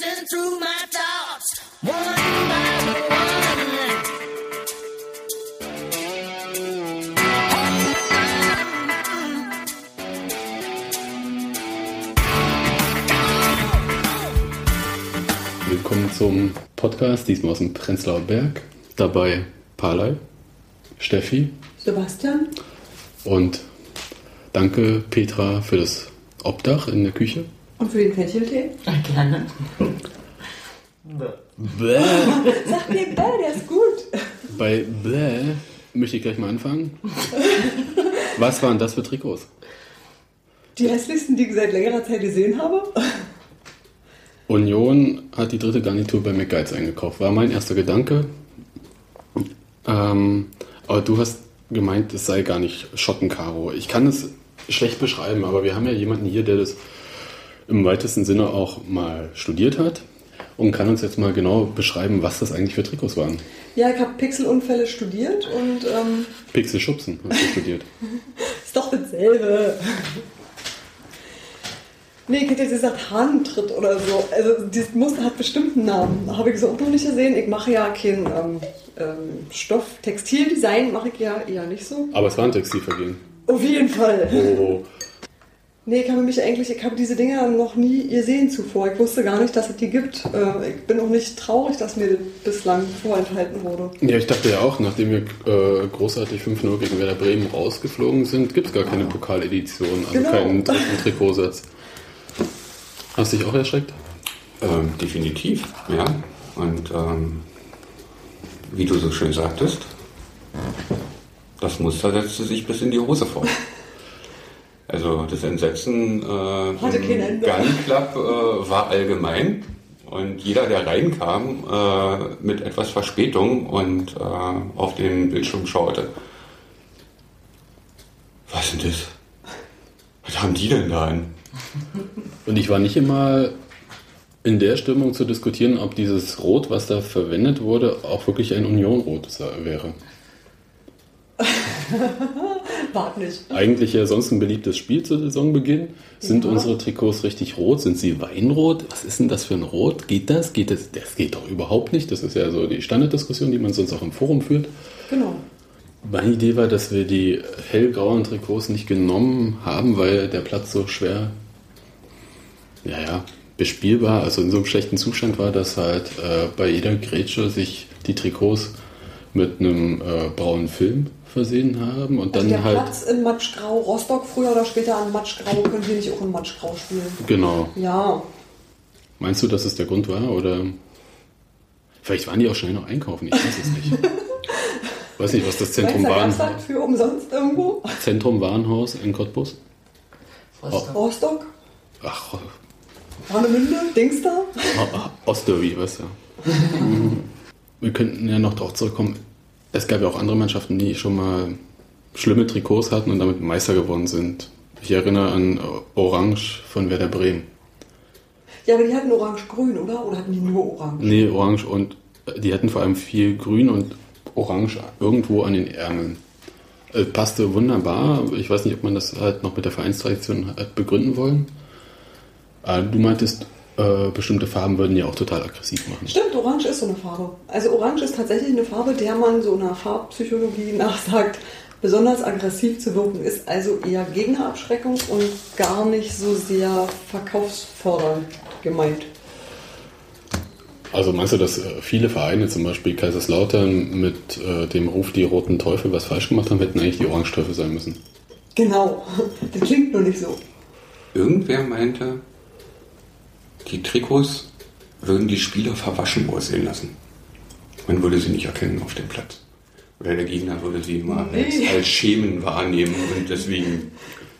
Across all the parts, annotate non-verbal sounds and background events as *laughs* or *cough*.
racing through my thoughts, one by one. Willkommen zum Podcast, diesmal aus dem Prenzlauer Berg. Dabei Palay, Steffi Sebastian? und danke Petra für das Obdach in der Küche. Und für den Fencheltee? Gerne. Bäh. *laughs* Sag mir, bäh, der ist gut. Bei Bäh möchte ich gleich mal anfangen. Was waren das für Trikots? Die hässlichsten, die ich seit längerer Zeit gesehen habe. Union hat die dritte Garnitur bei McGuides eingekauft. War mein erster Gedanke. Ähm, aber du hast gemeint, es sei gar nicht Schottenkaro. Ich kann es schlecht beschreiben, aber wir haben ja jemanden hier, der das im weitesten Sinne auch mal studiert hat und kann uns jetzt mal genau beschreiben, was das eigentlich für Trikots waren. Ja, ich habe Pixelunfälle studiert und ähm, Pixel Schubsen hast du studiert. *laughs* ist doch dasselbe. Nee, ich hätte jetzt gesagt Hahntritt oder so. Also dieses Muster hat bestimmt einen Namen. Habe ich so auch noch nicht gesehen. Ich mache ja kein ähm, ähm, Stoff, Textildesign mache ich ja eher nicht so. Aber es war ein Textilvergehen. Auf jeden Fall. Oh, Nee, ich habe mich eigentlich, ich habe diese Dinger noch nie gesehen zuvor. Ich wusste gar nicht, dass es die gibt. Äh, Ich bin auch nicht traurig, dass mir das bislang vorenthalten wurde. Ja, ich dachte ja auch, nachdem wir äh, großartig 5-0 gegen Werder Bremen rausgeflogen sind, gibt es gar keine Pokaledition, also Genau. keinen dritten Trikotsatz. Hast du dich auch erschreckt? Ähm, definitiv, ja. Und ähm, wie du so schön sagtest, das Muster setzte sich bis in die Hose fort. *laughs* Also das Entsetzen äh, im. Gun Club äh, war allgemein. Und jeder, der reinkam, äh, mit etwas Verspätung und äh, auf den Bildschirm schaute. Was ist denn das? Was haben die denn da an? Und ich war nicht immer in der Stimmung zu diskutieren, ob dieses Rot, was da verwendet wurde, auch wirklich ein Unionrot wäre. *laughs* Wart nicht. Eigentlich ja sonst ein beliebtes Spiel zu Saisonbeginn. Sind Ja. unsere Trikots richtig rot? Sind sie weinrot? Was ist denn das für ein Rot? Geht das? Geht das? Das geht doch überhaupt nicht. Das ist ja so die Standarddiskussion, die man sonst auch im Forum führt. Genau. Meine Idee war, dass wir die hellgrauen Trikots nicht genommen haben, weil der Platz so schwer, ja, ja, bespielbar, also in so einem schlechten Zustand war, dass halt äh, bei jeder Grätsche sich die Trikots mit einem äh, braunen Film versehen haben und Also dann der halt, Platz in Matschgrau, Rostock früher oder später an Matschgrau, können wir nicht auch in Matschgrau spielen? genau. Ja. Meinst du, dass es der Grund war oder vielleicht waren die auch schnell noch einkaufen, ich weiß es nicht. *laughs* weiß nicht, was das Zentrum, Meinst du, da gab's Waren, das für umsonst irgendwo? Zentrum Warenhaus in Cottbus? Rostock. Rostock? Ach, Warnemünde? Dingster? Osterwie, weißt du. *laughs* Wir könnten ja noch darauf zurückkommen. Es gab ja auch andere Mannschaften, die schon mal schlimme Trikots hatten und damit Meister geworden sind. Ich erinnere an Orange von Werder Bremen. Ja, aber die hatten orange-grün, oder? Oder hatten die nur orange? Nee, Orange und die hatten vor allem viel Grün und Orange irgendwo an den Ärmeln. Äh, passte wunderbar. Ich weiß nicht, ob man das halt noch mit der Vereinstradition hat begründen wollen. Äh, du meintest, äh, bestimmte Farben würden ja auch total aggressiv machen. Stimmt, orange ist so eine Farbe. Also orange ist tatsächlich eine Farbe, der man so einer Farbpsychologie *laughs* nachsagt, besonders aggressiv zu wirken ist. Also eher Gegnerabschreckung und gar nicht so sehr verkaufsfördernd gemeint. Also meinst du, dass äh, viele Vereine, zum Beispiel Kaiserslautern, mit äh, dem Ruf die Roten Teufel was falsch gemacht haben, hätten eigentlich die Orange-Teufel sein müssen? Genau. *laughs* Das klingt nur nicht so. Irgendwer meinte, die Trikots würden die Spieler verwaschen aussehen lassen. Man würde sie nicht erkennen auf dem Platz. Oder der Gegner würde sie mal Nee. als, als Schemen wahrnehmen und deswegen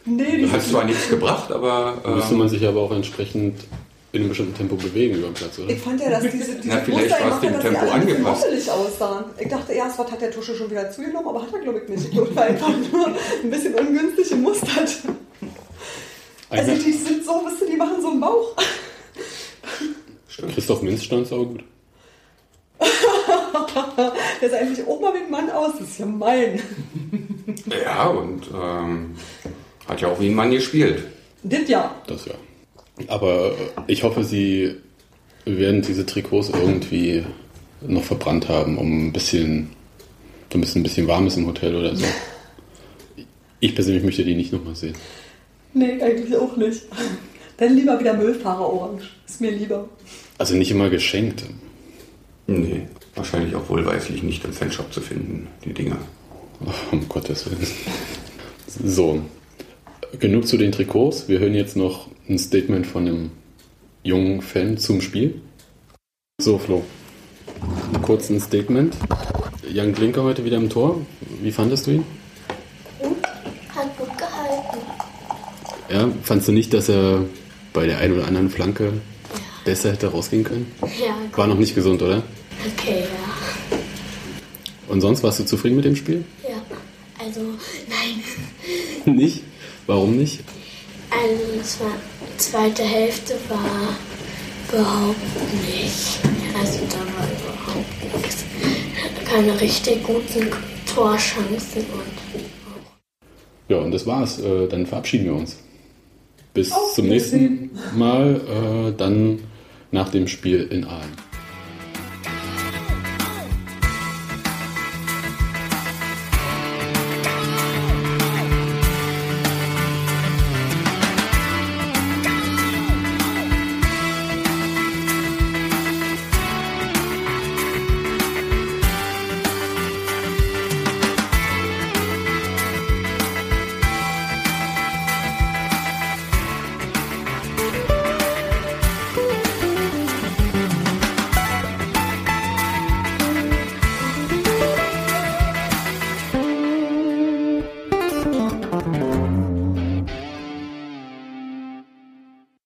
Nee, die hat zwar nichts gebracht, aber Müsste äh, man sich aber auch entsprechend in einem bestimmten Tempo bewegen über den Platz, oder? Ich fand ja, dass diese, diese Na, vielleicht Muster war es dem dass die Tempo angepasst. aussahen. Ich dachte erst, was hat der Tusche schon wieder zugenommen, aber hat er glaube ich nicht. Ich glaube, einfach nur ein bisschen ungünstig gemustert. Also die sind so, wisst ihr, die machen so einen Bauch. Christoph Minz stand es aber gut. *laughs* Der sah eigentlich wie ein Mann aus. Das ist ja mein. ja, und ähm, hat ja auch wie ein Mann gespielt. Das ja. Das ja. Aber äh, ich hoffe, Sie werden diese Trikots irgendwie noch verbrannt haben, um ein bisschen, damit es ein bisschen warm ist im Hotel oder so. *laughs* Ich persönlich möchte die nicht nochmal sehen. Nee, eigentlich auch nicht. Dann lieber wieder Müllfahrer Orange. Ist mir lieber. Also nicht immer geschenkt. Nee, wahrscheinlich auch wohlweislich nicht im Fanshop zu finden, die Dinger. Ach, um Gottes Willen. So, genug zu den Trikots. Wir hören jetzt noch ein Statement von einem jungen Fan zum Spiel. So, Flo. Kurz ein Statement. Jan Klinker heute wieder im Tor. Wie fandest du ihn? Hat gut gehalten. Ja, fandst du nicht, dass er bei der einen oder anderen Flanke besser hätte rausgehen können? Ja, War noch nicht gesund, oder? okay, ja. Und sonst warst du zufrieden mit dem Spiel? Ja, also, nein. *laughs* Nicht? Warum nicht? Also, es war, die zweite Hälfte war überhaupt nicht. Also, da war überhaupt nichts. Keine richtig guten Torchancen und Ja, und das war's. Äh, Dann verabschieden wir uns. Bis Auf zum nächsten. Mal, äh, dann nach dem Spiel in Aalen.